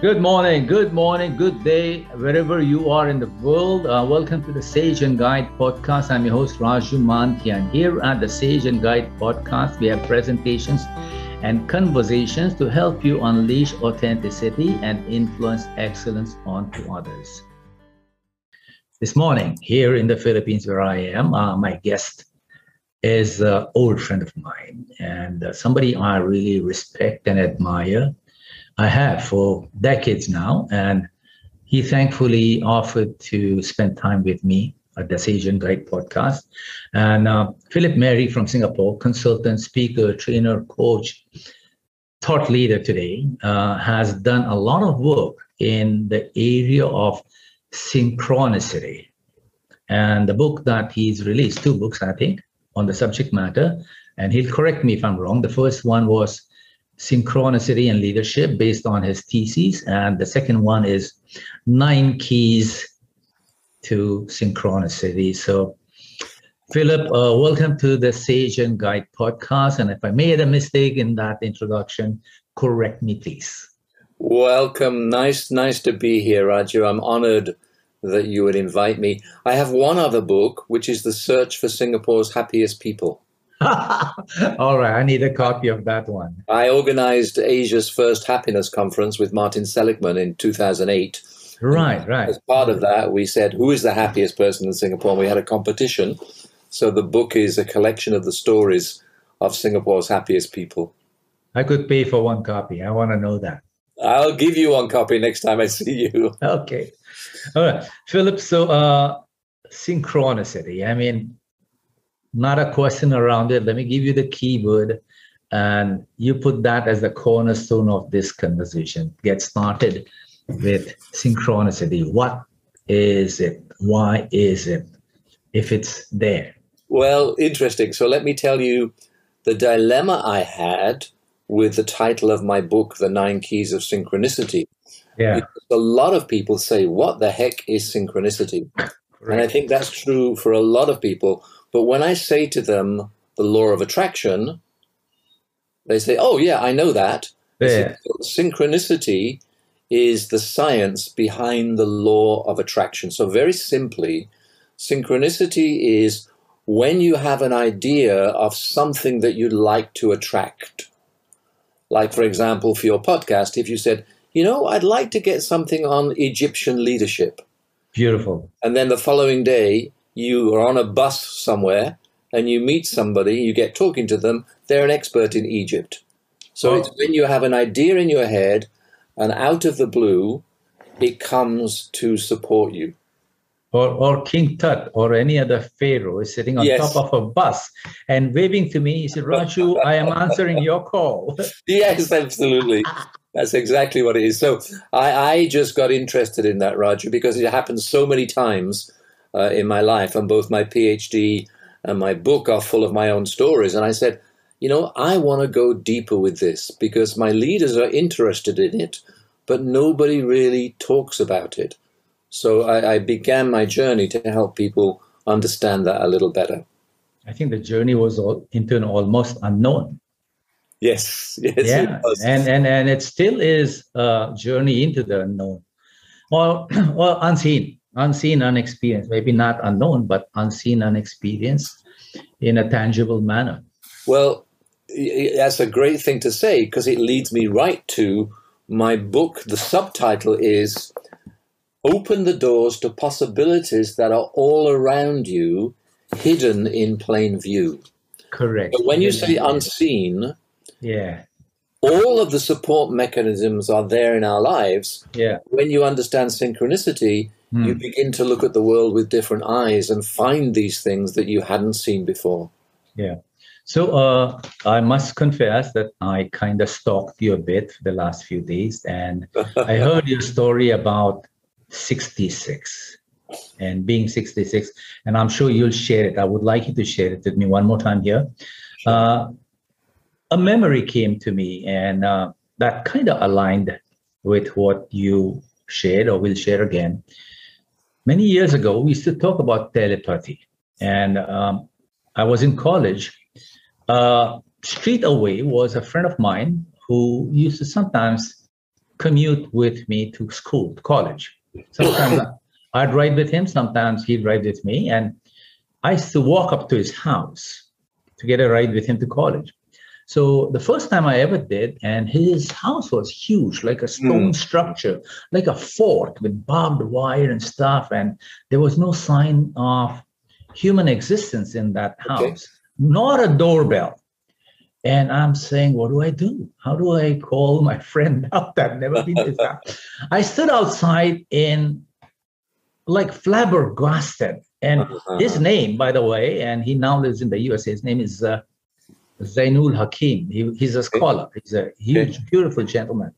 Good morning, good morning, good day, wherever you are in the world. Uh, welcome to the Sage and Guide podcast. I'm your host, Raju Mandhyan. Here at the Sage and Guide podcast, we have presentations and conversations to help you unleash authenticity and influence excellence onto others. This morning, here in the Philippines, where I am, uh, my guest is an old friend of mine and uh, somebody I really respect and admire. I have for decades now. And he thankfully offered to spend time with me at the Sage and Guide podcast. And uh, Philip Merry from Singapore, consultant, speaker, trainer, coach, thought leader today, uh, has done a lot of work in the area of synchronicity. And the book that he's released, two books, I think, on the subject matter, and he'll correct me if I'm wrong. The first one was synchronicity and leadership based on his thesis. And the second one is nine keys to synchronicity. So, Philip, uh, welcome to the Sage and Guide podcast. And if I made a mistake in that introduction, correct me, please. Welcome. Nice, nice to be here, Raju. I'm honored that you would invite me. I have one other book, which is The Search for Singapore's Happiest People. All right, I need a copy of that one. I organized Asia's first happiness conference with Martin Seligman in 2008. Right, right. As part of that, we said, Who is the happiest person in Singapore? And we had a competition. So the book is a collection of the stories of Singapore's happiest people. I could pay for one copy. I want to know that. I'll give you one copy next time I see you. Okay. All right. Philip, so uh, synchronicity. I mean, not a question around it. Let me give you the keyword and you put that as the cornerstone of this conversation. Get started with synchronicity. What is it? Why is it? If it's there. Well, interesting. So let me tell you the dilemma I had with the title of my book, The Nine Keys of Synchronicity. Yeah. Because a lot of people say, What the heck is synchronicity? And I think that's true for a lot of people but when I say to them the law of attraction, they say, "Oh yeah, I know that." Yeah. Synchronicity is the science behind the law of attraction. So very simply, synchronicity is when you have an idea of something that you'd like to attract. Like for example, for your podcast, if you said, "You know, I'd like to get something on Egyptian leadership." Beautiful. And then the following day, you are on a bus somewhere and you meet somebody, you get talking to them, they're an expert in Egypt. So oh. it's when you have an idea in your head and out of the blue, it comes to support you. Or, or King Tut or any other pharaoh is sitting on yes. top of a bus and waving to me. He said, Raju, I am answering your call. yes, absolutely. That's exactly what it is. So I, I just got interested in that, Raju, because it happens so many times uh, in my life, and both my PhD and my book are full of my own stories. And I said, you know, I want to go deeper with this because my leaders are interested in it, but nobody really talks about it. So I, I began my journey to help people understand that a little better. I think the journey was all, into an almost unknown. Yes, yes, yeah, and and and it still is a journey into the unknown, or or unseen unseen, unexperienced, maybe not unknown, but unseen, unexperienced in a tangible manner. Well, that's a great thing to say because it leads me right to my book. The subtitle is Open the Doors to Possibilities That Are All Around You, Hidden in Plain View. Correct. But when you say unseen, yeah, all of the support mechanisms are there in our lives. Yeah. When you understand synchronicity, mm. you begin to look at the world with different eyes and find these things that you hadn't seen before. Yeah. So uh, I must confess that I kind of stalked you a bit for the last few days, and I heard your story about 66 and being 66, and I'm sure you'll share it. I would like you to share it with me one more time here. Uh, a memory came to me, and uh, that kind of aligned with what you shared or will share again many years ago, we used to talk about telepathy. And um, I was in college. Uh, street away was a friend of mine who used to sometimes commute with me to school, to college. Sometimes I'd ride with him, sometimes he'd ride with me. And I used to walk up to his house to get a ride with him to college. So the first time I ever did, and his house was huge, like a stone mm. structure, like a fort with barbed wire and stuff. And there was no sign of human existence in that house, okay. not a doorbell. And I'm saying, what do I do? How do I call my friend up? I've never been to house. I stood outside in like flabbergasted. And uh-huh. his name, by the way, and he now lives in the USA, his name is uh, Zainul Hakim. He, he's a scholar. He's a huge, beautiful gentleman.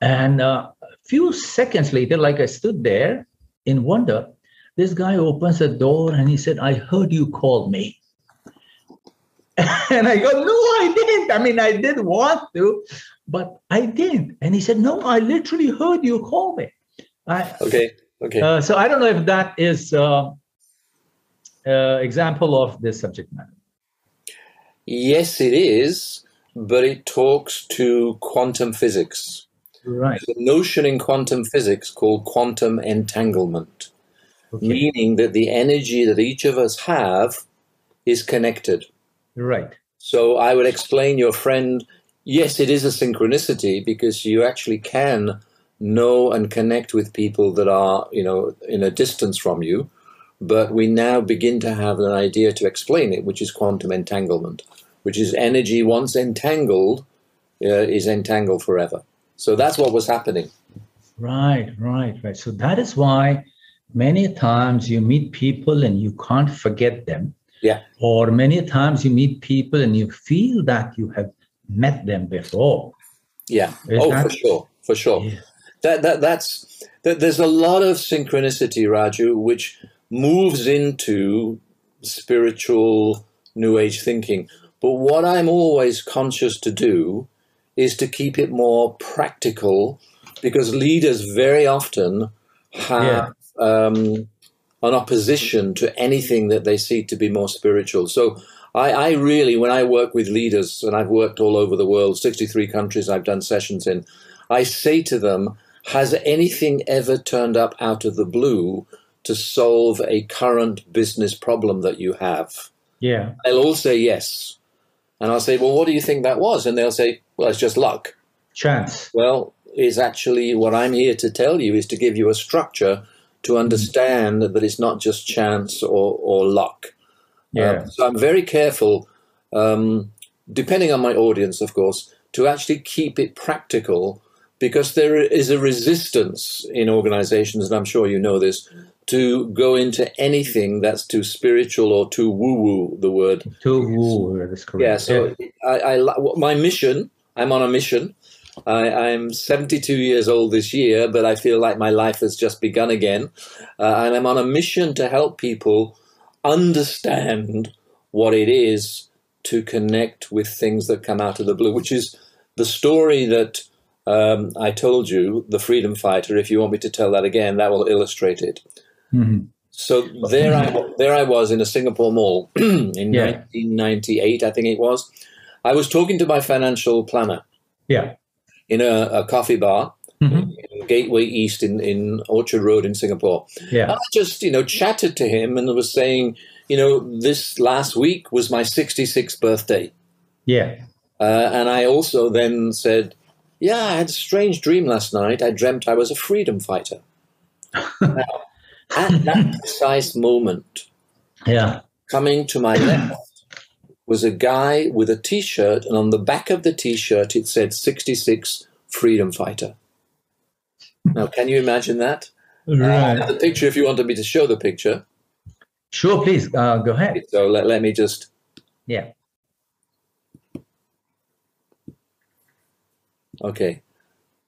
And uh, a few seconds later, like I stood there in wonder, this guy opens the door and he said, I heard you call me. and I go, No, I didn't. I mean, I did want to, but I didn't. And he said, No, I literally heard you call me. I, okay. Okay. Uh, so I don't know if that is uh, uh, example of this subject matter. Yes, it is, but it talks to quantum physics. Right. There's a notion in quantum physics called quantum entanglement, okay. meaning that the energy that each of us have is connected. Right. So I would explain your friend, yes, it is a synchronicity because you actually can know and connect with people that are, you know, in a distance from you. But we now begin to have an idea to explain it, which is quantum entanglement, which is energy once entangled uh, is entangled forever. So that's what was happening. Right, right, right. So that is why many times you meet people and you can't forget them. Yeah. Or many times you meet people and you feel that you have met them before. Yeah. Is oh, that... for sure, for sure. Yeah that, that that's that there's a lot of synchronicity, Raju, which moves into spiritual new age thinking. But what I'm always conscious to do is to keep it more practical because leaders very often have yeah. um, an opposition to anything that they see to be more spiritual. So I, I, really, when I work with leaders, and I've worked all over the world, 63 countries I've done sessions in, I say to them, has anything ever turned up out of the blue to solve a current business problem that you have? Yeah. They'll all say yes. And I'll say, well, what do you think that was? And they'll say, well, it's just luck. Chance. Well, is actually what I'm here to tell you is to give you a structure to understand that it's not just chance or, or luck. Yeah. Um, so I'm very careful, um, depending on my audience, of course, to actually keep it practical because there is a resistance in organizations, and I'm sure you know this, to go into anything that's too spiritual or too woo woo, the word. Too woo, that's correct. Yeah, so yeah. I, I, my mission, I'm on a mission. I, I'm 72 years old this year, but I feel like my life has just begun again. Uh, and I'm on a mission to help people understand what it is to connect with things that come out of the blue, which is the story that um, I told you, the freedom fighter. If you want me to tell that again, that will illustrate it. Mm-hmm. So there I there I was in a Singapore mall in yeah. 1998, I think it was. I was talking to my financial planner. Yeah. In a, a coffee bar. Mm-hmm. In Gateway East in, in Orchard Road in Singapore. Yeah. And I just, you know, chatted to him and was saying, you know, this last week was my 66th birthday. Yeah. Uh, and I also then said, yeah, I had a strange dream last night. I dreamt I was a freedom fighter. now, at that precise moment, yeah, coming to my left was a guy with a T-shirt, and on the back of the T-shirt it said "66 Freedom Fighter." Now, can you imagine that? Right. Uh, the picture, if you wanted me to show the picture. Sure, please uh, go ahead. So let, let me just. Yeah. Okay.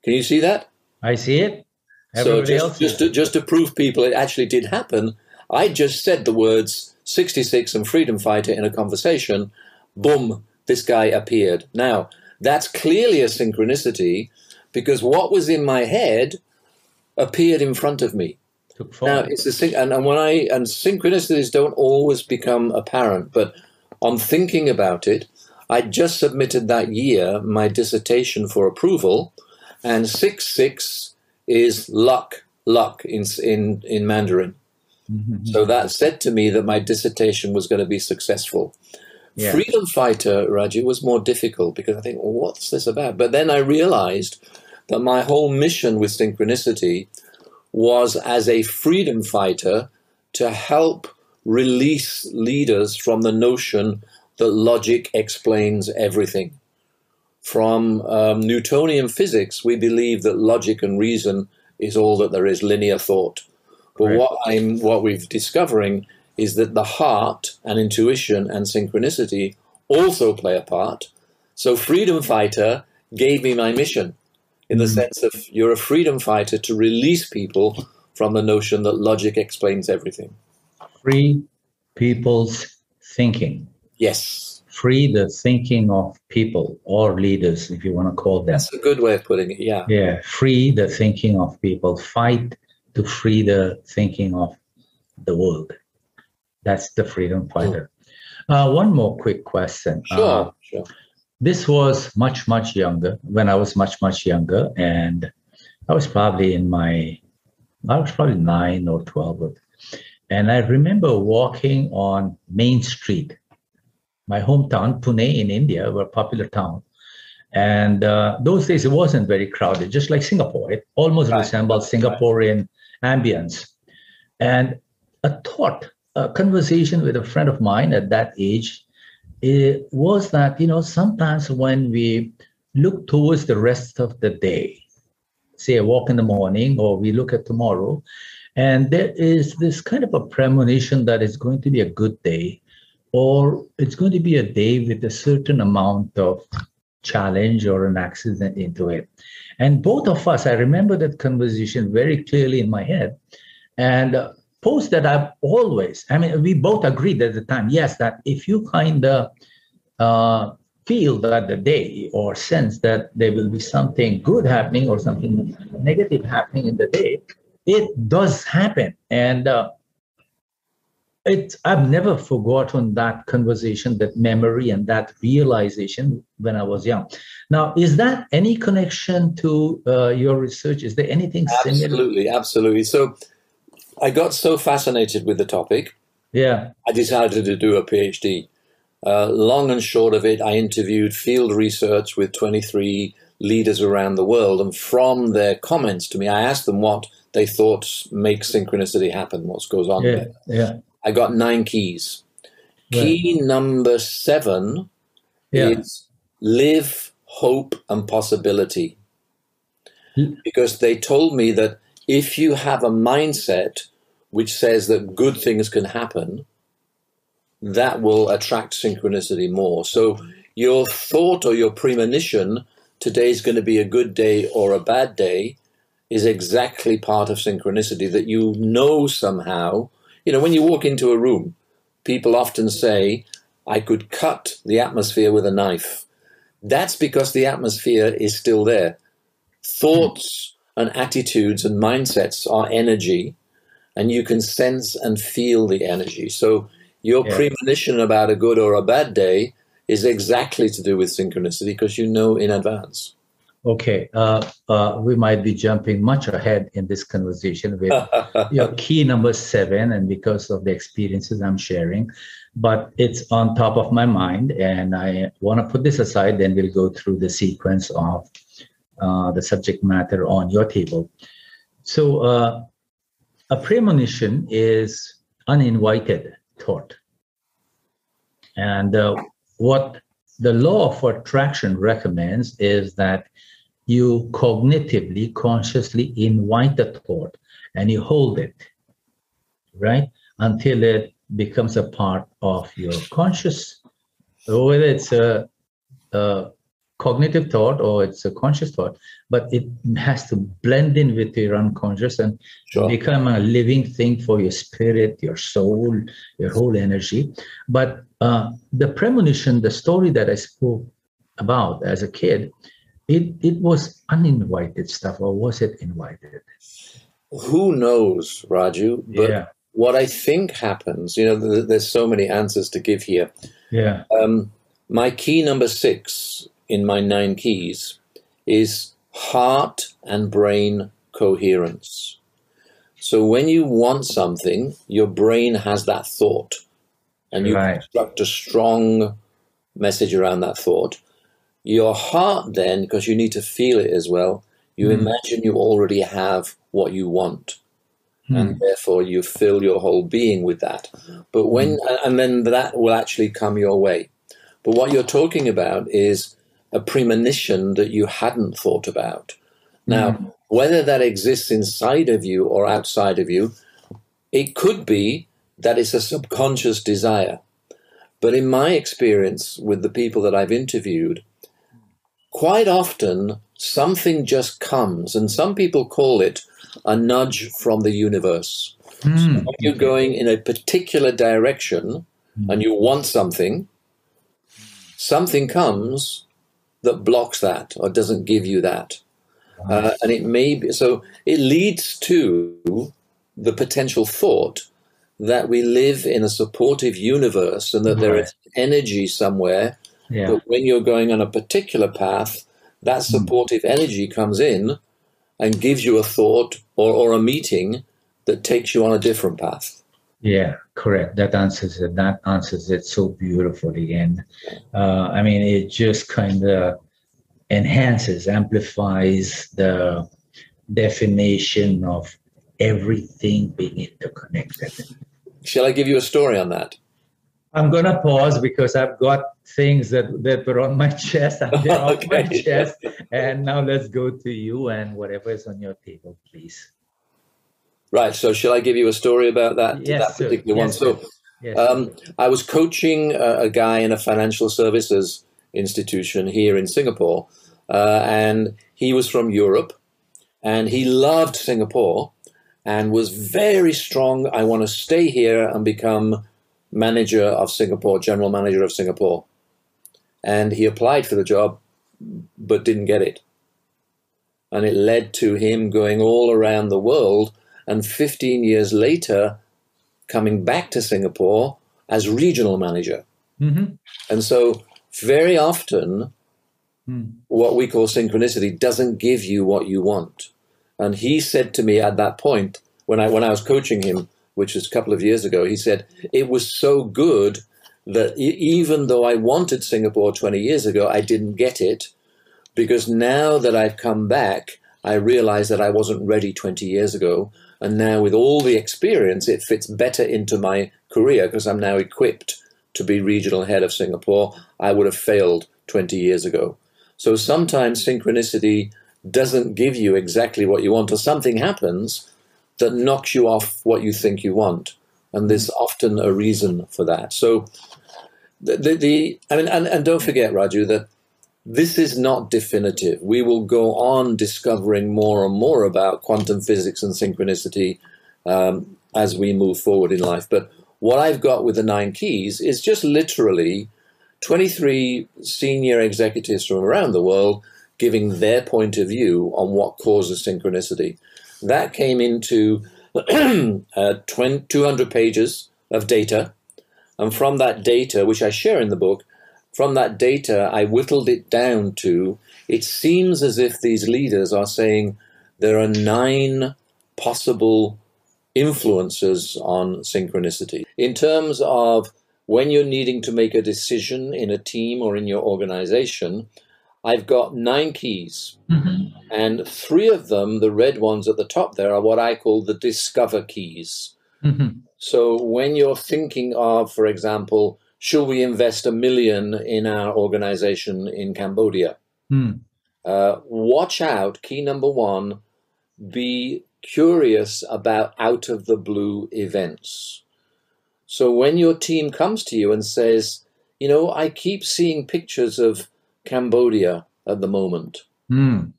Can you see that? I see it. Everybody so just, just to, just to prove people it actually did happen, I just said the words 66 and freedom fighter in a conversation. Boom, this guy appeared. Now, that's clearly a synchronicity because what was in my head appeared in front of me. Now, it's a and, and when I and synchronicities don't always become apparent, but on thinking about it, I just submitted that year my dissertation for approval, and six six is luck, luck in in in Mandarin. Mm-hmm. So that said to me that my dissertation was going to be successful. Yeah. Freedom Fighter, Raju, was more difficult because I think, well, what's this about? But then I realized that my whole mission with synchronicity was as a freedom fighter to help release leaders from the notion that logic explains everything. From um, Newtonian physics, we believe that logic and reason is all that there is, linear thought. But right. what I'm, what we're discovering is that the heart and intuition and synchronicity also play a part. So, Freedom Fighter gave me my mission in the mm. sense of you're a freedom fighter to release people from the notion that logic explains everything. Free people's thinking. Yes. Free the thinking of people or leaders, if you want to call them. That's a good way of putting it, yeah. Yeah. Free the thinking of people. Fight to free the thinking of the world. That's the freedom fighter. Uh, one more quick question. Sure, uh, sure. This was much, much younger when I was much, much younger. And I was probably in my, I was probably nine or 12. And I remember walking on Main Street, my hometown, Pune in India, a popular town. And uh, those days it wasn't very crowded, just like Singapore. It almost right. resembled Singaporean right. ambience. And a thought a conversation with a friend of mine at that age it was that you know sometimes when we look towards the rest of the day say a walk in the morning or we look at tomorrow and there is this kind of a premonition that it's going to be a good day or it's going to be a day with a certain amount of challenge or an accident into it and both of us i remember that conversation very clearly in my head and uh, post that I've always, I mean, we both agreed at the time, yes, that if you kind of uh, feel that the day or sense that there will be something good happening or something negative happening in the day, it does happen. And uh, it, I've never forgotten that conversation, that memory, and that realization when I was young. Now, is that any connection to uh, your research? Is there anything absolutely, similar? Absolutely, absolutely. So I got so fascinated with the topic. Yeah. I decided to do a PhD. Uh, long and short of it, I interviewed field research with 23 leaders around the world, and from their comments to me, I asked them what they thought makes synchronicity happen, what goes on yeah, there. Yeah. I got nine keys. Key right. number seven yeah. is live, hope, and possibility. Hmm. Because they told me that if you have a mindset which says that good things can happen, that will attract synchronicity more. So your thought or your premonition, today's going to be a good day or a bad day, is exactly part of synchronicity that you know somehow. You know, when you walk into a room, people often say, I could cut the atmosphere with a knife. That's because the atmosphere is still there. Thoughts and attitudes and mindsets are energy, and you can sense and feel the energy. So your yeah. premonition about a good or a bad day is exactly to do with synchronicity because you know in advance. Okay, uh, uh, we might be jumping much ahead in this conversation with your key number seven, and because of the experiences I'm sharing, but it's on top of my mind, and I want to put this aside. Then we'll go through the sequence of uh, the subject matter on your table. So, uh, a premonition is uninvited thought. And uh, what the law of attraction recommends is that you cognitively, consciously invite a thought and you hold it, right? Until it becomes a part of your conscious, whether it's a, a cognitive thought or it's a conscious thought, but it has to blend in with your unconscious and sure. become a living thing for your spirit, your soul, your whole energy. But uh, the premonition, the story that I spoke about as a kid, it, it was uninvited stuff, or was it invited? Who knows, Raju? But yeah. what I think happens, you know, there's so many answers to give here. Yeah. Um, my key number six in my nine keys is heart and brain coherence. So when you want something, your brain has that thought, and you Right. construct a strong message around that thought. Your heart, then, because you need to feel it as well, you Mm. imagine you already have what you want Hmm. and therefore you fill your whole being with that. But when, and then that will actually come your way. But what you're talking about is a premonition that you hadn't thought about. Now, whether that exists inside of you or outside of you, it could be that it's a subconscious desire. But in my experience with the people that I've interviewed, quite often something just comes, and some people call it a nudge from the universe. Hmm. When you're going in a particular direction and you want something, something comes that blocks that or doesn't give you that. Uh, and it may be so, it leads to the potential thought that we live in a supportive universe and that there is energy somewhere Yeah. but when you're going on a particular path, that supportive energy comes in and gives you a thought or, or a meeting that takes you on a different path. Yeah, correct. That answers it. That answers it so beautifully. And uh, I mean, it just kind of enhances, amplifies the definition of everything being interconnected. Shall I give you a story on that? I'm gonna pause because I've got things that, that were on my chest and they're off my chest. And now let's go to you and whatever is on your table, please. Right. So, shall I give you a story about that, Yes, that particular Yes, one? So, Yes. Um, I was coaching a, a guy in a financial services institution here in Singapore, uh, and he was from Europe, and he loved Singapore, and was very strong. I want to stay here and become manager of Singapore, general manager of Singapore, and he applied for the job, but didn't get it, and it led to him going all around the world, and 15 years later coming back to Singapore as regional manager. Mhm. And so, very often, Hmm. what we call synchronicity doesn't give you what you want. And he said to me at that point, when I, when I was coaching him, which was a couple of years ago, he said, It was so good that even though I wanted Singapore 20 years ago, I didn't get it because now that I've come back, I realize that I wasn't ready 20 years ago. And now, with all the experience, it fits better into my career because I'm now equipped to be regional head of Singapore. I would have failed 20 years ago. So sometimes synchronicity doesn't give you exactly what you want, or something happens that knocks you off what you think you want. And there's often a reason for that. So, the, the, the I mean, and, and don't forget, Raju, that this is not definitive. We will go on discovering more and more about quantum physics and synchronicity um, as we move forward in life. But what I've got with the nine keys is just literally 23 senior executives from around the world giving their point of view on what causes synchronicity. That came into uh, 20, 200 pages of data. And from that data, which I share in the book, from that data, I whittled it down to it seems as if these leaders are saying there are nine possible influences on synchronicity. In terms of when you're needing to make a decision in a team or in your organization, I've got nine keys. Mhm. And three of them, the red ones at the top there, are what I call the discover keys. Mhm. So when you're thinking of, for example, should we invest a million in our organization in Cambodia? Hmm. Uh, watch out. Key number one be curious about out of the blue events. So when your team comes to you and says, you know, I keep seeing pictures of Cambodia at the moment, Hmm.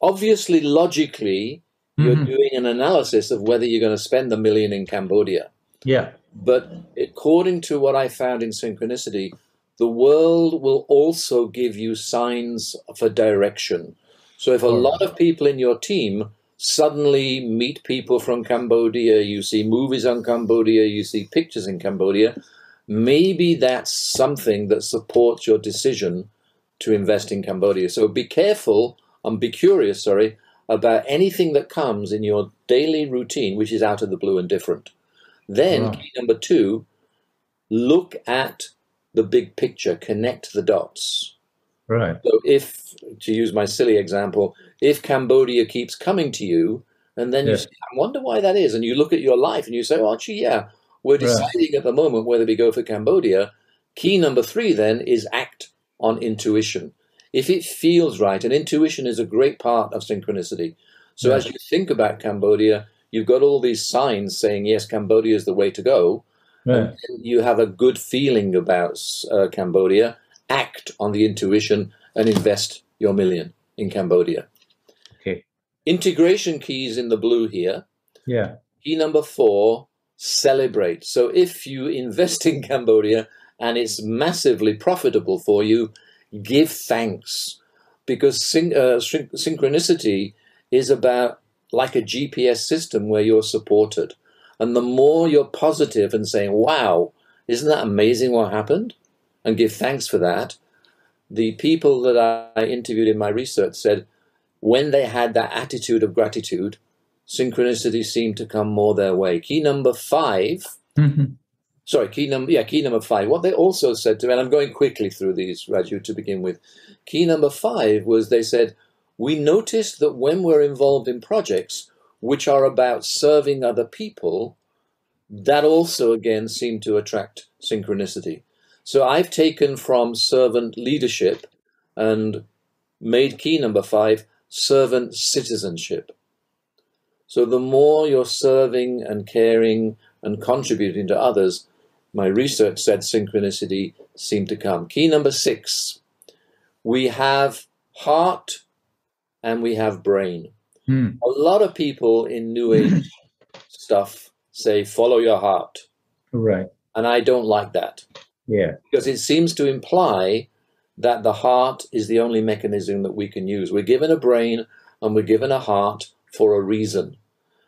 obviously, logically, you're Mhm. doing an analysis of whether you're going to spend the million in Cambodia. Yeah. But according to what I found in synchronicity, the world will also give you signs for direction. So if a lot of people in your team suddenly meet people from Cambodia, you see movies on Cambodia, you see pictures in Cambodia, maybe that's something that supports your decision to invest in Cambodia. So be careful and be curious, sorry, about anything that comes in your daily routine, which is out of the blue and different. Then, Right. key number two, look at the big picture, connect the dots. Right. So, if, to use my silly example, if Cambodia keeps coming to you, and then you say, I wonder why that is, and you look at your life and you say, well, actually, yeah, we're Right. deciding at the moment whether we go for Cambodia. Key number three then is act on intuition. If it feels right, and intuition is a great part of synchronicity. So, Yeah. as you think about Cambodia, you've got all these signs saying, yes, Cambodia is the way to go Right. you have a good feeling about uh, Cambodia, act on the intuition and invest your million in Cambodia. Okay. Integration keys in the blue here. Yeah. Key number four, celebrate. So if you invest in Cambodia and it's massively profitable for you, give thanks because syn- uh, syn- synchronicity is about like a GPS system where you're supported. And the more you're positive and saying, wow, isn't that amazing what happened? And give thanks for that. The people that I interviewed in my research said when they had that attitude of gratitude, synchronicity seemed to come more their way. Key number five, Mhm. Sorry, key number, yeah, key number five. What they also said to me, and I'm going quickly through these, Raju, to begin with. Key number five was they said, we noticed that when we're involved in projects which are about serving other people, that also again seemed to attract synchronicity. So I've taken from servant leadership and made key number five servant citizenship. So the more you're serving and caring and contributing to others, my research said synchronicity seemed to come. Key number six we have heart and we have brain. Hmm. A lot of people in New Age stuff say, follow your heart. Right. And I don't like that Yeah. because it seems to imply that the heart is the only mechanism that we can use. We're given a brain and we're given a heart for a reason,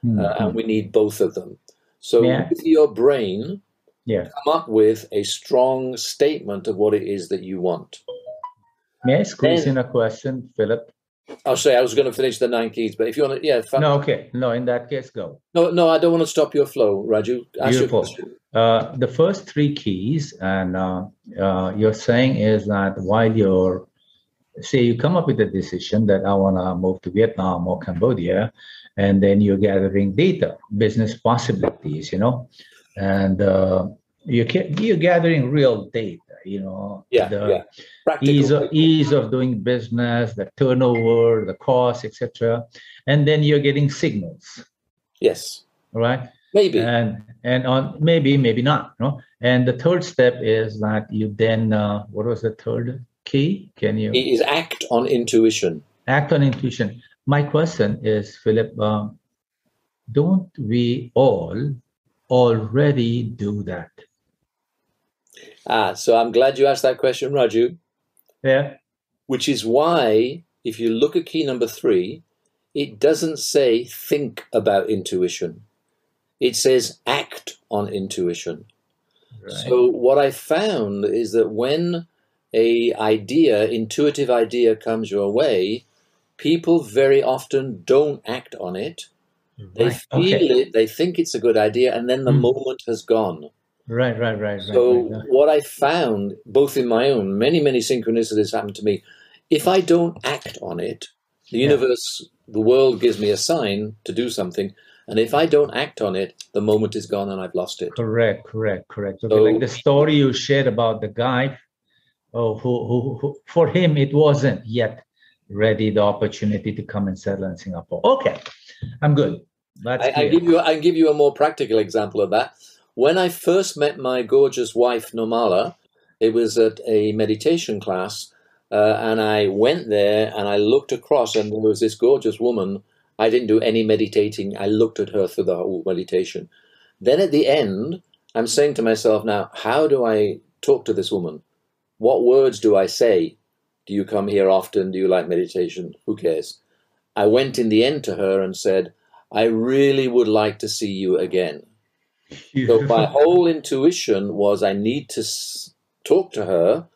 Hmm. uh, and we need both of them. So, Yeah. with your brain, Yeah. come up with a strong statement of what it is that you want. May I squeeze in a question, Philip? I'll say I was going to finish the nine keys, but if you want to, yeah, No, okay. No, in that case, go. no, no, I don't want to stop your flow, Raju. Ask Beautiful. Uh, the first three keys, and uh, uh, you're saying is that while you're, say, you come up with a decision that I want to move to Vietnam or Cambodia, and then you're gathering data, business possibilities, you know, and uh, you're, you're gathering real data, you know, Yeah, the yeah. Practical. ease of, ease of doing business, the turnover, the cost, etc., and then you're getting signals, yes, right? maybe. and and on maybe maybe not no and the third step is that you then uh, what was the third key can you it is act on intuition. act on intuition my question is philip um, don't we all already do that Ah, so I'm glad you asked that question, Raju. yeah which is why if you look at key number three, it doesn't say think about intuition. It says act on intuition. right So what I found is that when a idea, intuitive idea comes your way, people very often don't act on it. They right feel okay it, they think it's a good idea, and then the Hmm. moment has gone. right right right right, So right, right. what I found, both in my own, many, many synchronicities happen to me. If I don't act on it, the Yeah. universe, the world gives me a sign to do something. And if I don't act on it, the moment is gone and I've lost it. correct correct correct okay So- like the story you shared about the guy oh who, who, who for him it wasn't yet ready the opportunity to come and settle in singapore okay i'm good that's I, I give you, I give you a more practical example of that. When I first met my gorgeous wife Normala, it was at a meditation class, uh, and I went there and I looked across, and there was this gorgeous woman. I didn't do any meditating. I looked at her through the whole meditation. Then at the end, I'm saying to myself, now, how do I talk to this woman? What words do I say? Do you come here often? Do you like meditation? Who cares? I went in the end to her and said, I really would like to see you again. So my whole intuition was I need to s- talk to her.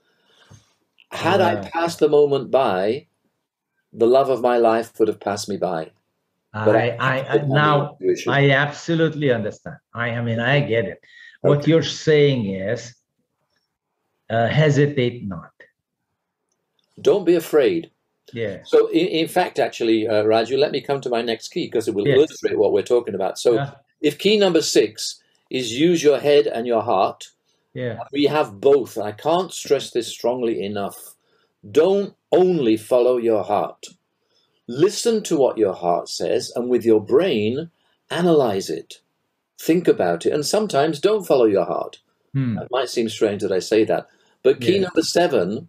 Had I passed the moment by, the love of my life would have passed me by. But I, I, I now I absolutely understand. I, I mean, I get it. What you're saying is, uh, hesitate not. Don't be afraid. Yeah. So, in, in fact, actually, uh, Raju, let me come to my next key because it will yes. illustrate what we're talking about. So, yeah. if key number six is use your head and your heart, yeah, we have both. I can't stress this strongly enough. Don't only follow your heart. Listen to what your heart says, and with your brain, analyze it. Think about it, and sometimes don't follow your heart. Hmm. It might seem strange that I say that, but key yeah. number seven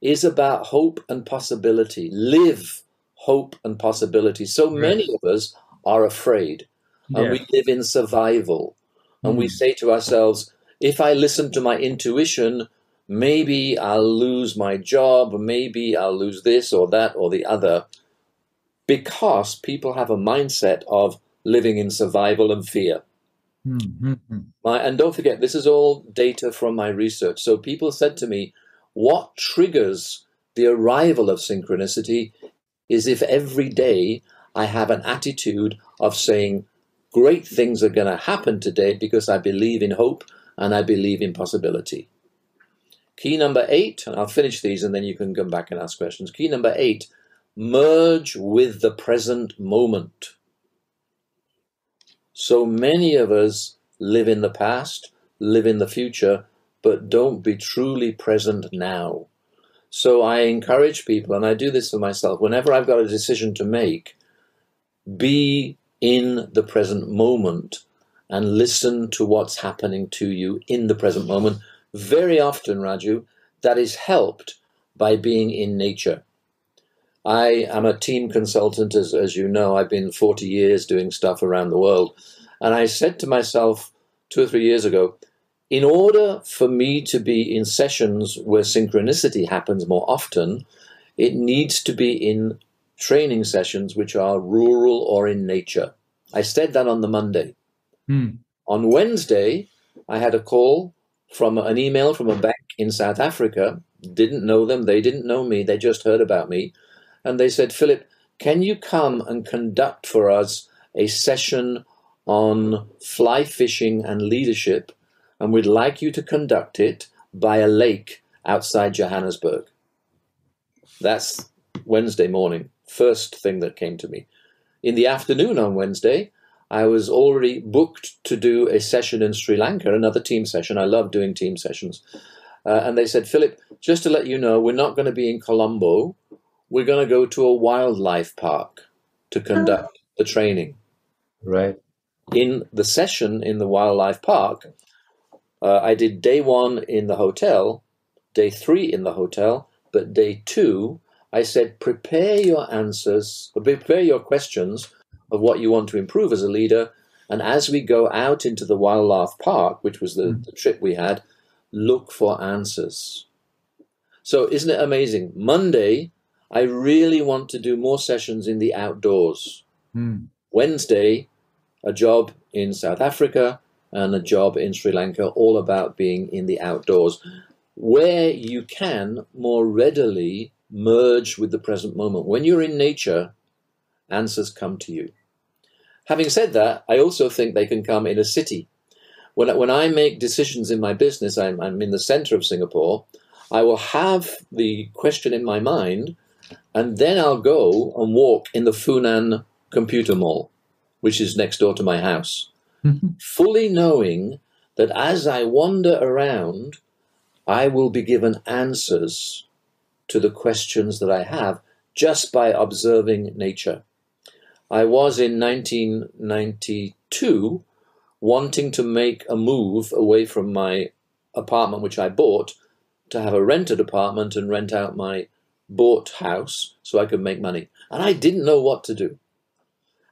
is about hope and possibility. Live hope and possibility. So many of us are afraid and yeah. we live in survival. And mm. we hmm. say to ourselves, if I listen to my intuition, maybe I'll lose my job, maybe I'll lose this or that or the other, because people have a mindset of living in survival and fear. Mm-hmm. My, and don't forget, this is all data from my research. So people said to me, what triggers the arrival of synchronicity is if every day I have an attitude of saying, great things are going to happen today because I believe in hope and I believe in possibility. Key number eight, and I'll finish these and then you can come back and ask questions. Key number eight, merge with the present moment. So many of us live in the past, live in the future, but don't be truly present now. So I encourage people, and I do this for myself, whenever I've got a decision to make, be in the present moment and listen to what's happening to you in the present moment. Very often, Raju, that is helped by being in nature. I am a team consultant, as, as you know. I've been 40 years doing stuff around the world. And I said to myself two or three years ago, in order for me to be in sessions where synchronicity happens more often, it needs to be in training sessions which are rural or in nature. I said that on the Monday. Hmm. On Wednesday, I had a call from an email from a bank in South Africa. Didn't know them, they didn't know me, they just heard about me. And they said, Philip, can you come and conduct for us a session on fly fishing and leadership and we'd like you to conduct it by a lake outside Johannesburg. That's Wednesday morning, first thing that came to me. In the afternoon on Wednesday, I was already booked to do a session in Sri Lanka, another team session. I love doing team sessions. Uh, and they said, Philip, just to let you know, we're not going to be in Colombo. We're going to go to a wildlife park to conduct the training. Right. In the session in the wildlife park, uh, I did day one in the hotel, day three in the hotel, but day two, I said, prepare your answers, prepare your questions of what you want to improve as a leader. And as we go out into the wildlife park, which was the, mm. the trip we had, look for answers. So, isn't it amazing? Monday, I really want to do more sessions in the outdoors. Mm. Wednesday, a job in South Africa and a job in Sri Lanka, all about being in the outdoors, where you can more readily merge with the present moment. When you're in nature, answers come to you. Having said that, I also think they can come in a city. When, when I make decisions in my business, I'm, I'm in the center of Singapore, I will have the question in my mind, and then I'll go and walk in the Funan Computer Mall, which is next door to my house. Fully knowing that as I wander around, I will be given answers to the questions that I have just by observing nature. I was in 1992 wanting to make a move away from my apartment, which I bought, to have a rented apartment and rent out my bought house so I could make money. And I didn't know what to do.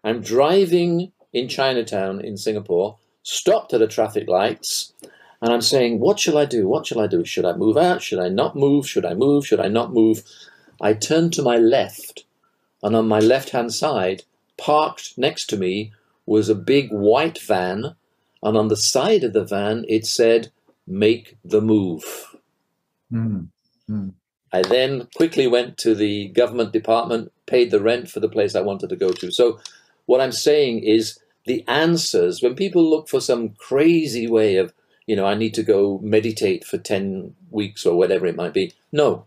I'm driving in Chinatown in Singapore, stopped at a traffic lights, and I'm saying, What shall I do? What shall I do? Should I move out? Should I not move? Should I move? Should I not move? I turned to my left, and on my left hand side, parked next to me, was a big white van, and on the side of the van it said, Make the move. Mm. Mm. I then quickly went to the government department, paid the rent for the place I wanted to go to. So, what I'm saying is the answers, when people look for some crazy way of, you know, I need to go meditate for 10 weeks or whatever it might be, no.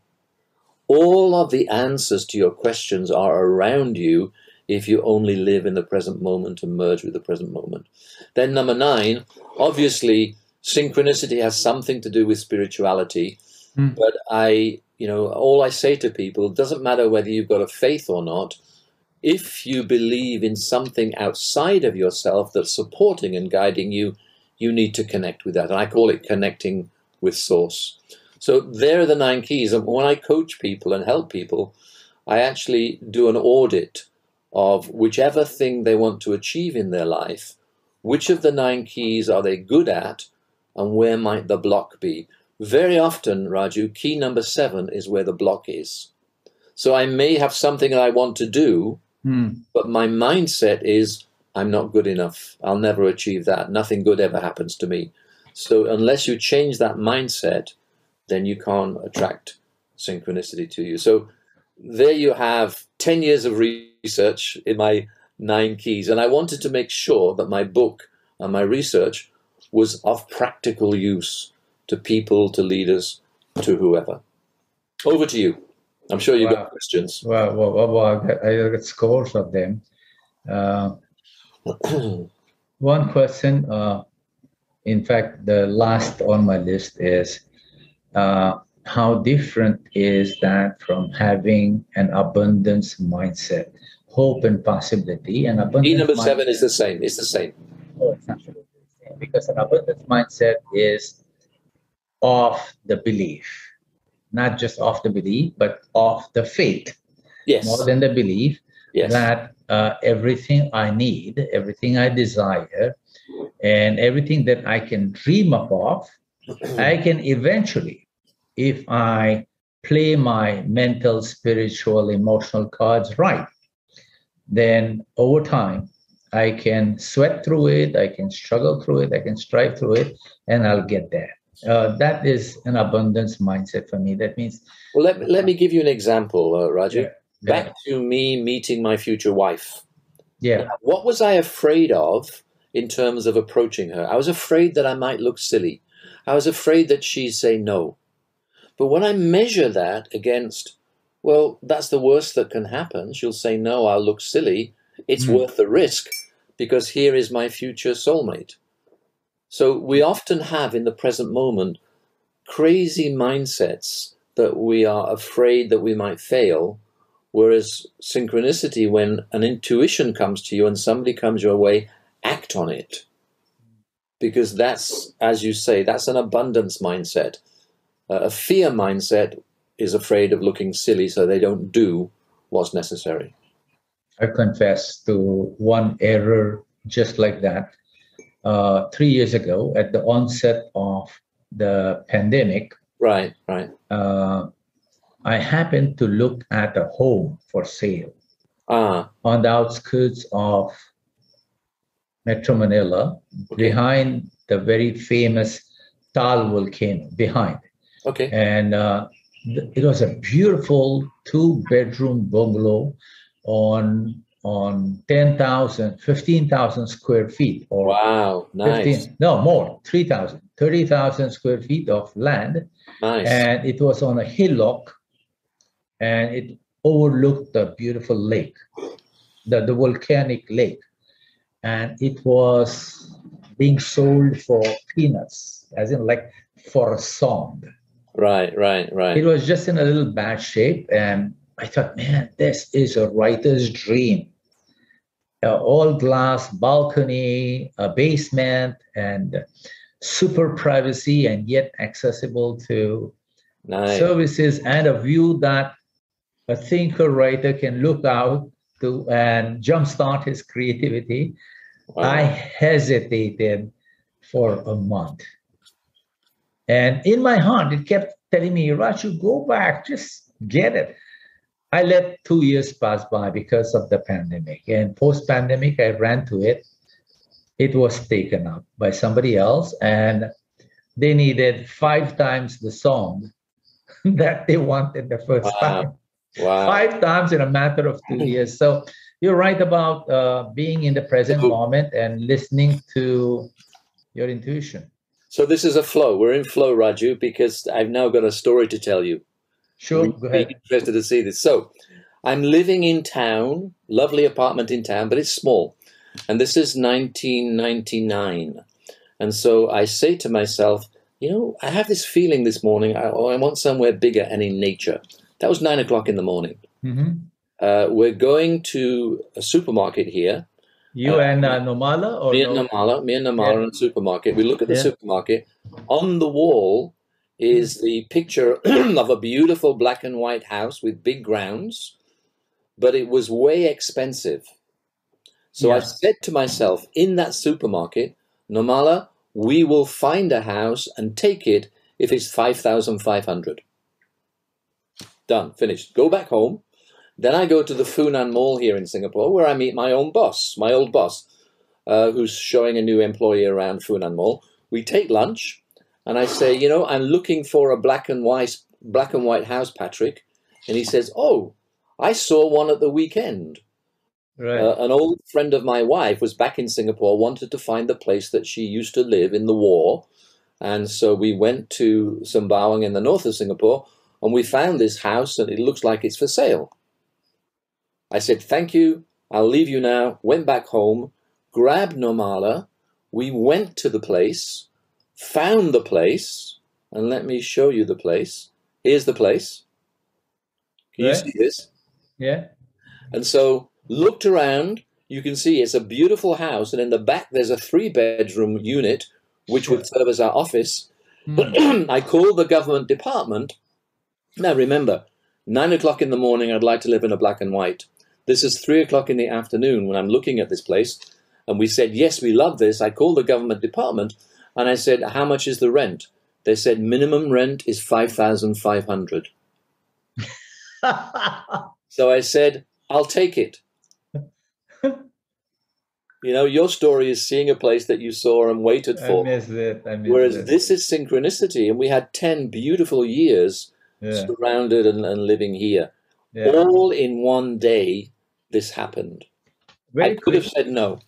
All of the answers to your questions are around you if you only live in the present moment and merge with the present moment. Then, number nine, obviously, synchronicity has something to do with spirituality. Mm. But I, you know, all I say to people doesn't matter whether you've got a faith or not. If you believe in something outside of yourself that's supporting and guiding you, you need to connect with that. And I call it connecting with Source. So there are the nine keys. And when I coach people and help people, I actually do an audit of whichever thing they want to achieve in their life, which of the nine keys are they good at, and where might the block be? Very often, Raju, key number seven is where the block is. So I may have something that I want to do, hmm. but my mindset is I'm not good enough. I'll never achieve that. Nothing good ever happens to me. So unless you change that mindset, then you can't attract synchronicity to you. So there you have 10 years of research in my nine keys. And I wanted to make sure that my book and my research was of practical use to people, to leaders, to whoever. Over to you. I'm sure you've got questions. Well, well, well, well I, got, I got scores of them. Uh, one question, uh, in fact, the last on my list is uh, how different is that from having an abundance mindset, hope and possibility, and abundance. E number seven is the same. It's the same. Oh, it's absolutely the same because an abundance mindset is of the belief, not just of the belief, but of the faith. Yes. More than the belief yes. that uh, everything I need, everything I desire, and everything that I can dream of, I can eventually if I play my mental, spiritual, emotional cards right, then over time, I can sweat through it, I can struggle through it, I can strive through it, and I'll get there. Uh, that is an abundance mindset for me. That means. Well, let, let me give you an example, uh, Raju. Yeah. Back yeah. to me meeting my future wife. Yeah. What was I afraid of in terms of approaching her? I was afraid that I might look silly. I was afraid that she'd say no. But when I measure that against, well, that's the worst that can happen, she'll say, no, I'll look silly. It's mm. worth the risk because here is my future soulmate. So we often have in the present moment crazy mindsets that we are afraid that we might fail. Whereas synchronicity, when an intuition comes to you and somebody comes your way, act on it. Because that's, as you say, that's an abundance mindset uh, a fear mindset is afraid of looking silly, so they don't do what's necessary. I confess to one error just like that. Uh, three years ago, at the onset of the pandemic, right, right, uh, I happened to look at a home for sale ah. on the outskirts of Metro Manila, okay. behind the very famous Taal volcano. Behind, Okay. And uh, it was a beautiful two bedroom bungalow on on 10,000, 15,000 square feet. Or wow, nice. 15, no, more, 3,000, 30,000 square feet of land. Nice. And it was on a hillock and it overlooked the beautiful lake, the, the volcanic lake. And it was being sold for peanuts, as in like for a song. Right, right, right. It was just in a little bad shape. And I thought, man, this is a writer's dream. Uh, all glass balcony, a basement, and super privacy, and yet accessible to nice. services and a view that a thinker writer can look out to and jumpstart his creativity. Wow. I hesitated for a month. And in my heart, it kept telling me, Raju, go back, just get it. I let two years pass by because of the pandemic. And post pandemic, I ran to it. It was taken up by somebody else, and they needed five times the song that they wanted the first wow. time. Wow. Five times in a matter of two years. So you're right about uh, being in the present moment and listening to your intuition. So this is a flow. We're in flow, Raju, because I've now got a story to tell you. Sure, go ahead. Be interested to see this. So I'm living in town, lovely apartment in town, but it's small. And this is 1999. And so I say to myself, you know, I have this feeling this morning, I, oh, I want somewhere bigger and in nature. That was nine o'clock in the morning. Mm-hmm. Uh, we're going to a supermarket here. You Uh, and uh, Nomala or Me and no? Namala, me and Namala Yeah. in the supermarket. We look at the Yeah. supermarket. On the wall is the picture of a beautiful black and white house with big grounds, but it was way expensive. So I said to myself in that supermarket, Namala, we will find a house and take it if it's 5,500. Done, finished. Go back home. Then I go to the Funan Mall here in Singapore where I meet my own boss, my old boss, uh, who's showing a new employee around Funan Mall. We take lunch and I say, you know, I'm looking for a black and white black and white house, Patrick. And he says, Oh, I saw one at the weekend. Right. Uh, an old friend of my wife was back in Singapore, wanted to find the place that she used to live in the war. And so we went to Sembawang in the north of Singapore and we found this house and it looks like it's for sale. I said, Thank you. I'll leave you now. Went back home, grabbed Normala. We went to the place, found the place, and let me show you the place. Here's the place. Can you see this? yeah. And so looked around, you can see it's a beautiful house, and in the back there's a three bedroom unit which would serve as our office. Mm. I called the government department. Now remember, nine o'clock in the morning, I'd like to live in a black and white. This is three o'clock in the afternoon when I'm looking at this place. And we said, Yes, we love this. I called the government department and I said, How much is the rent? They said, Minimum rent is 5500 So I said, I'll take it. you know, your story is seeing a place that you saw and waited I for. miss it. I miss Whereas it. this is synchronicity, and we had 10 beautiful years yeah. surrounded and, and living here. yeah. All in one day, this happened. Very I could have said no.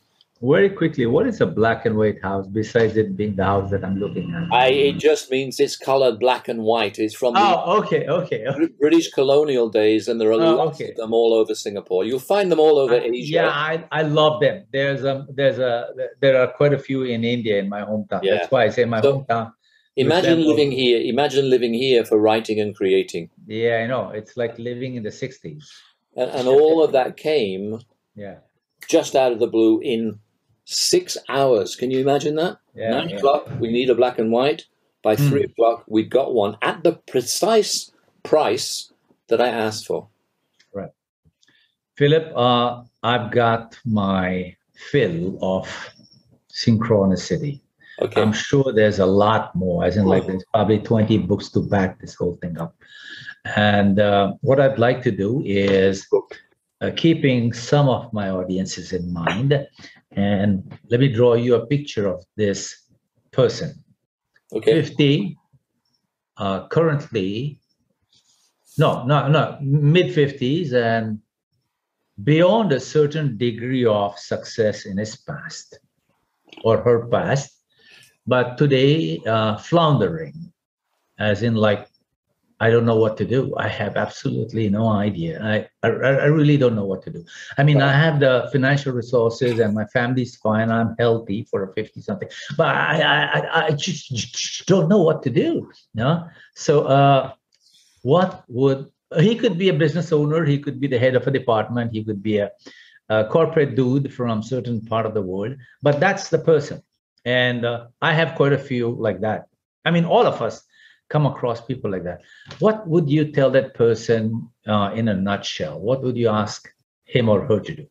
Very quickly, what is a black and white house besides it being the house that I'm looking at? I, it just means it's colored black and white. It's from the oh, okay, okay. okay. British colonial days, and there are Oh, lots okay. of them all over Singapore. You'll find them all over I- Asia. Yeah, I, I love them. There's a there's a there are quite a few in India in my hometown. Yeah. That's why I say my So- hometown. Imagine living here. Imagine living here for writing and creating. Yeah, I know. It's like living in the '60s. And, and all of that came Yeah, just out of the blue in six hours. Can you imagine that? yeah. Nine yeah. o'clock, we need a black and white. By Hmm. three o'clock, we got one at the precise price that I asked for. Right. Philip, uh, I've got my fill of synchronicity. Okay. I'm sure there's a lot more, as in like there's probably 20 books to back this whole thing up. And uh, what I'd like to do is uh, keeping some of my audiences in mind, and let me draw you a picture of this person. okay. 50, uh, currently, no, no, no, mid 50s, and beyond a certain degree of success in his past or her past, but today uh, floundering, as in like, I don't know what to do. I have absolutely no idea. I, I, I really don't know what to do. I mean, I have the financial resources and my family's fine. I'm healthy for a 50 something, but I, I, I- I just, just don't know what to do. No. So, uh, what would he could be a business owner? He could be the head of a department. He could be a, a corporate dude from certain part of the world. But that's the person, and uh, I have quite a few like that. I mean, all of us come across people like that. What would you tell that person uh, in a nutshell? What would you ask him or her to do?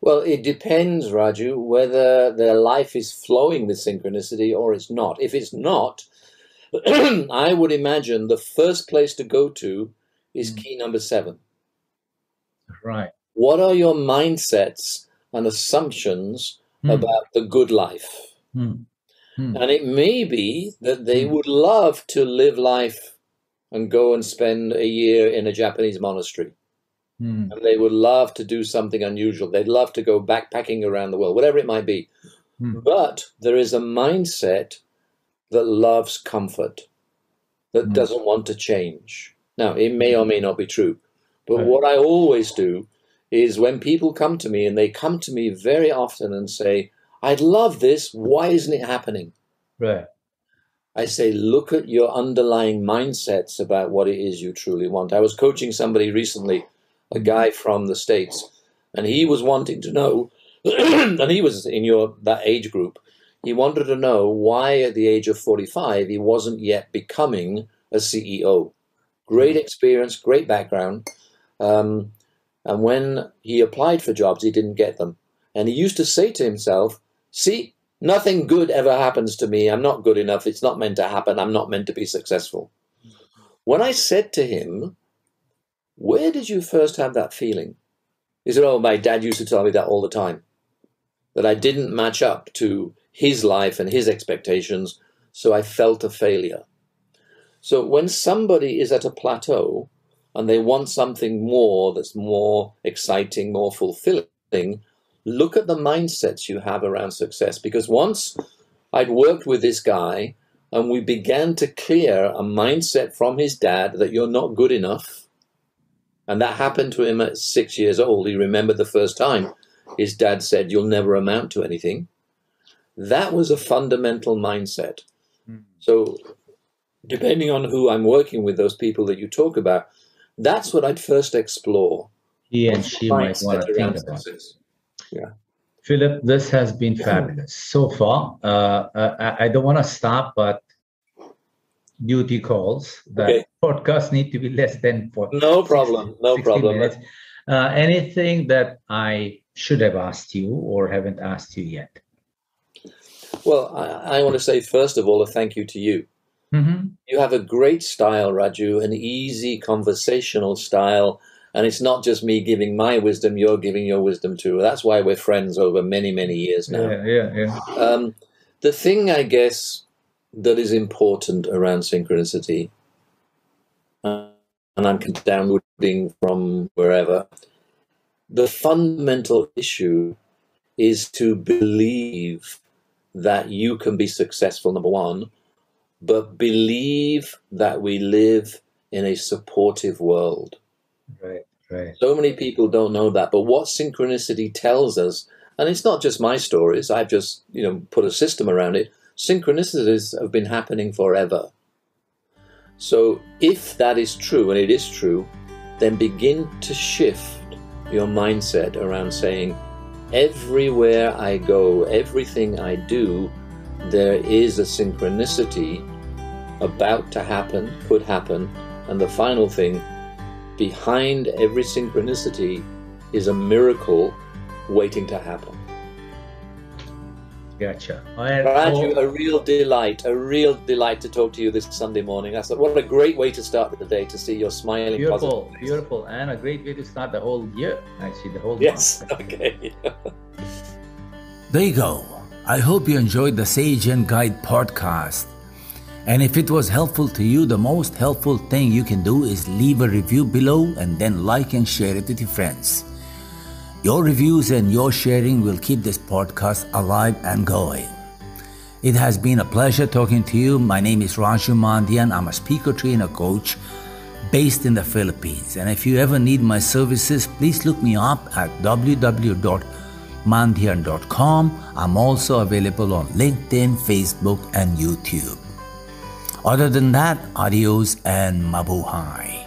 Well, it depends, Raju, whether their life is flowing with synchronicity or it's not. If it's not, I would imagine the first place to go to is Mm. key number seven. Right. What are your mindsets and assumptions Hmm. about the good life? Hmm. Hmm. And it may be that they Hmm. would love to live life and go and spend a year in a Japanese monastery. Mm. And they would love to do something unusual. They'd love to go backpacking around the world, whatever it might be. Mm. But there is a mindset that loves comfort, that Mm. doesn't want to change. Now, it may or may not be true. But Right. what I always do is when people come to me, and they come to me very often and say, I'd love this. Why isn't it happening? Right. I say, look at your underlying mindsets about what it is you truly want. I was coaching somebody recently, a guy from the States, and he was wanting to know, and he was in your that age group. He wanted to know why at the age of 45 he wasn't yet becoming a CEO. Great experience, great background. Um, and when he applied for jobs, he didn't get them. And he used to say to himself, see, nothing good ever happens to me. I'm not good enough. It's not meant to happen. I'm not meant to be successful. When I said to him, where did you first have that feeling? He said, oh, my dad used to tell me that all the time, that I didn't match up to his life and his expectations, so I felt a failure. So when somebody is at a plateau and they want something more that's more exciting, more fulfilling, look at the mindsets you have around success. Because once I'd worked with this guy and we began to clear a mindset from his dad that you're not good enough. And that happened to him at six years old. He remembered the first time his dad said, You'll never amount to anything. That was a fundamental mindset. Mm. So, depending on who I'm working with, those people that you talk about, that's what I'd first explore. He and she might want to think about. success. Philip, this has been fabulous so far. Uh, I, I don't want to stop, but duty calls that Okay. podcasts need to be less than for No problem. No 60 problem. Uh, anything that I should have asked you or haven't asked you yet? Well, I, I want to say, first of all, a thank you to you. Mm-hmm. You have a great style, Raju, an easy conversational style. And it's not just me giving my wisdom, you're giving your wisdom too. That's why we're friends over many, many years now. Yeah, yeah, yeah. Um, the thing, I guess, that is important around synchronicity, uh, and I'm downloading from wherever, the fundamental issue is to believe that you can be successful, number one, but believe that we live in a supportive world. Right, right. So many people don't know that. But what synchronicity tells us, and it's not just my stories, I've just, you know, put a system around it. Synchronicities have been happening forever. So if that is true, and it is true, then begin to shift your mindset around saying, everywhere I go, everything I do, there is a synchronicity about to happen, could happen. And the final thing, behind every synchronicity is a miracle waiting to happen. Gotcha. And- Raju, a real delight, a real delight to talk to you this Sunday morning. I thought, what a great way to start the day to see your smiling, beautiful, positive face. beautiful, and a great way to start the whole year. Actually, the whole Yes, month. okay. There you go. I hope you enjoyed the Sage and Guide podcast. And if it was helpful to you, the most helpful thing you can do is leave a review below and then like and share it with your friends. Your reviews and your sharing will keep this podcast alive and going. It has been a pleasure talking to you. My name is Raju Mandhyan. I'm a speaker trainer coach based in the Philippines. And if you ever need my services, please look me up at www.mandhyan.com. I'm also available on LinkedIn, Facebook, and YouTube. Other than that, adios and mabuhay.